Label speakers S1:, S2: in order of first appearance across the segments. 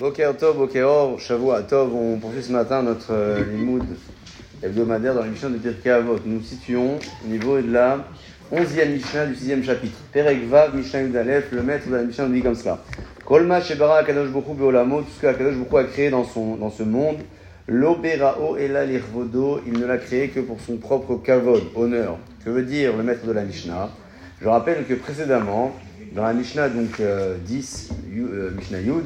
S1: Boker Tov, Boker Shavua Tov, on poursuit ce matin notre euh, hebdomadaire dans l'émission de Pirkei Avot. Nous situons au niveau de la 11e Mishnah du 6e chapitre. Perek Vav, Mishnah Yudalef, le maître de la Mishnah nous dit comme cela. Kolma Shebara Akadosh Bokhu Beolamo, tout ce que Akadosh Bokhu a créé dans, son, dans ce monde, l'Oberao Ela Lirvodo, il ne l'a créé que pour son propre kavod, honneur. Que veut dire le maître de la Mishnah? Je rappelle que précédemment, dans la Mishnah donc 10, euh, euh, Mishnah Yud,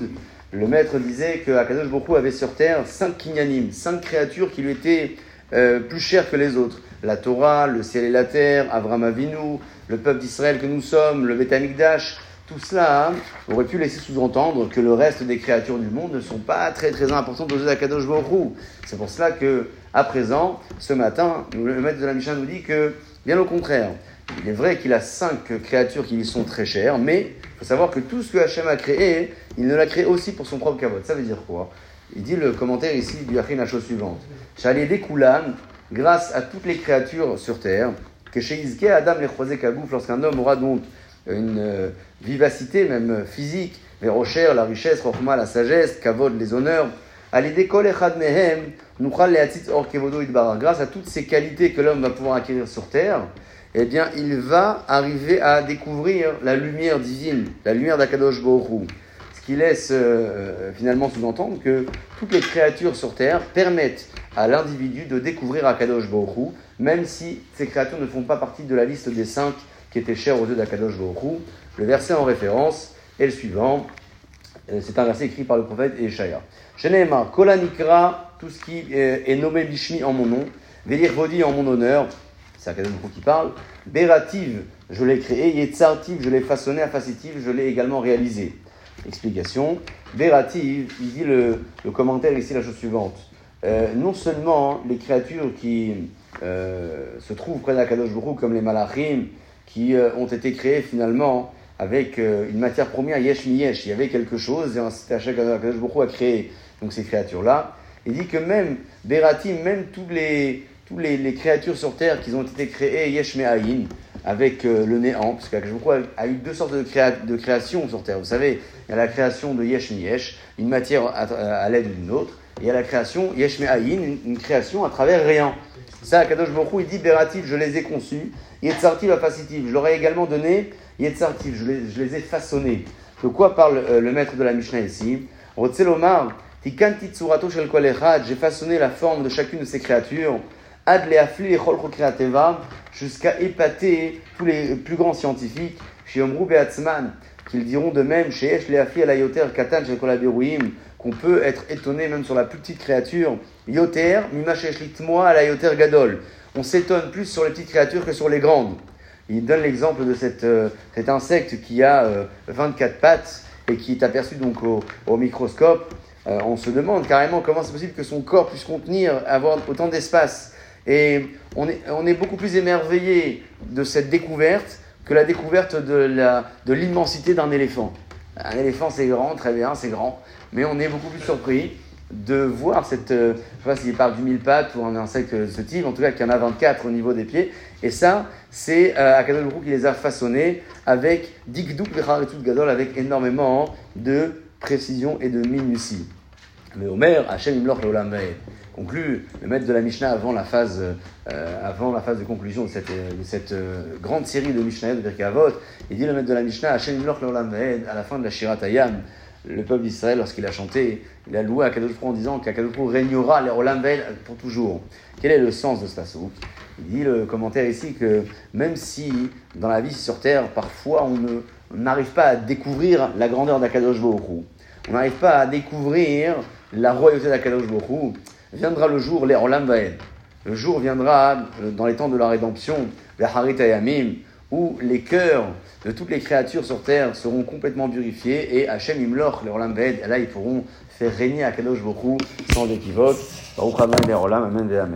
S1: le maître disait que Akadosh avait sur terre cinq kinyanim, cinq créatures qui lui étaient euh, plus chères que les autres. La Torah, le ciel et la terre, Avram Avinu, le peuple d'Israël que nous sommes, le Betamikdash. Tout cela aurait pu laisser sous-entendre que le reste des créatures du monde ne sont pas très très importantes aux yeux d'Akadosh Bokhu. C'est pour cela que, à présent, ce matin, le maître de la Mishnah nous dit que, bien au contraire, il est vrai qu'il a cinq créatures qui lui sont très chères, mais il faut savoir que tout ce que Hachem a créé, il ne l'a créé aussi pour son propre kavod. Ça veut dire quoi? Il dit le commentaire ici du Hachin la chose suivante. des Koulan, grâce à toutes les créatures sur terre, que chez Adam les croisés kagouf, lorsqu'un homme aura donc une euh, vivacité, même physique, les rochers, la richesse, Rochma, la sagesse, Kavod, les honneurs, Grâce à toutes ces qualités que l'homme va pouvoir acquérir sur terre, eh bien, il va arriver à découvrir la lumière divine, la lumière d'Akadosh Borou. Ce qui laisse euh, euh, finalement sous-entendre que toutes les créatures sur terre permettent à l'individu de découvrir Akadosh Borou, même si ces créatures ne font pas partie de la liste des cinq qui étaient chères aux yeux d'Akadosh Borou. Le verset en référence est le suivant. Euh, c'est un verset écrit par le prophète Eshaïa. Sheneemar, Kolanikra, tout ce qui est nommé Bishmi en mon nom, Velir Vodi en mon honneur, c'est Akadosh qui parle. Bérative, je l'ai créé. Yetzartiv, je l'ai façonné. Afacitive, je l'ai également réalisé. Explication. Bérative, il dit le, commentaire ici la chose suivante. Euh, non seulement les créatures qui euh, se trouvent près d'Akadosh comme les malachim, qui euh, ont été créées finalement avec une matière première yesh mi yesh. Il y avait quelque chose et c'était Akadosh Baruch a créé donc ces créatures-là. Il dit que même Bérative, même tous les toutes les, créatures sur Terre qui ont été créées Yesh Me'ayin, avec euh, le néant, parce qu'Akashboko a, a eu deux sortes de, de créations sur Terre. Vous savez, il y a la création de Yesh Yesh, une matière à, l'aide d'une autre, et il y a la création Yesh Me'ayin, une, création à travers rien. Ça, Akadosh Bokhu, il dit Beratif, je les ai conçus, Yetzartiv Afacitiv, je leur ai également donné Yetzartiv, je les, je les ai façonnés. De quoi parle euh, le maître de la Mishnah ici? Rotzelomar, Tikanti Tsurato Shel j'ai façonné la forme de chacune de ces créatures. Jusqu'à épater tous les plus grands scientifiques, chez Omrou Beatzman, qu'ils diront de même. Chez Esh Leafli Alayoter Katan chez qu'on peut être étonné même sur la plus petite créature, Yoter, Mimash Litmoa Alayoter Gadol. On s'étonne plus sur les petites créatures que sur les grandes. Il donne l'exemple de euh, cet insecte qui a 24 euh, pattes et qui est aperçu donc au, microscope. Euh, on se demande carrément comment c'est possible que son corps puisse contenir, avoir autant d'espace. Et on est, beaucoup plus émerveillé de cette découverte que la découverte de l'immensité d'un éléphant. Un éléphant, c'est grand, très bien, c'est grand, mais on est beaucoup plus surpris de voir cette, euh, je ne sais pas s'il parle du mille pattes ou un insecte de ce type, en tout cas qu'il y en a 24 au niveau des pieds, et ça, c'est euh, qui les a façonnés avec Dikduk tout Gadol, avec énormément de précision et de minutie. Mais Omer, Hachem Imloch Leolam conclut le maître de la Mishnah avant la phase, euh, avant la phase de conclusion de cette, de cette euh, grande série de Mishnah de Birkei Avot. Il dit le maître de la Mishnah, Hachem Imloch Leolam à la fin de la Shirat Hayam, le peuple d'Israël, lorsqu'il a chanté, il a loué Akadosh en disant qu'Akadosh régnera les Olam pour toujours. Quel est le sens de ce pasouk Il dit le commentaire ici que même si dans la vie sur terre, parfois on n'arrive pas à découvrir la grandeur d'Akadosh on n'arrive pas à découvrir la royauté d'Akadosh Baruch viendra le jour, les Olam Le jour viendra euh, dans les temps de la rédemption, les Harit où les cœurs de toutes les créatures sur terre seront complètement purifiés et Hachem Imloch, les Olam et là ils pourront faire régner Akadosh Baruch sans équivoque. Baruch Amen, les Olam, Amen, Amen.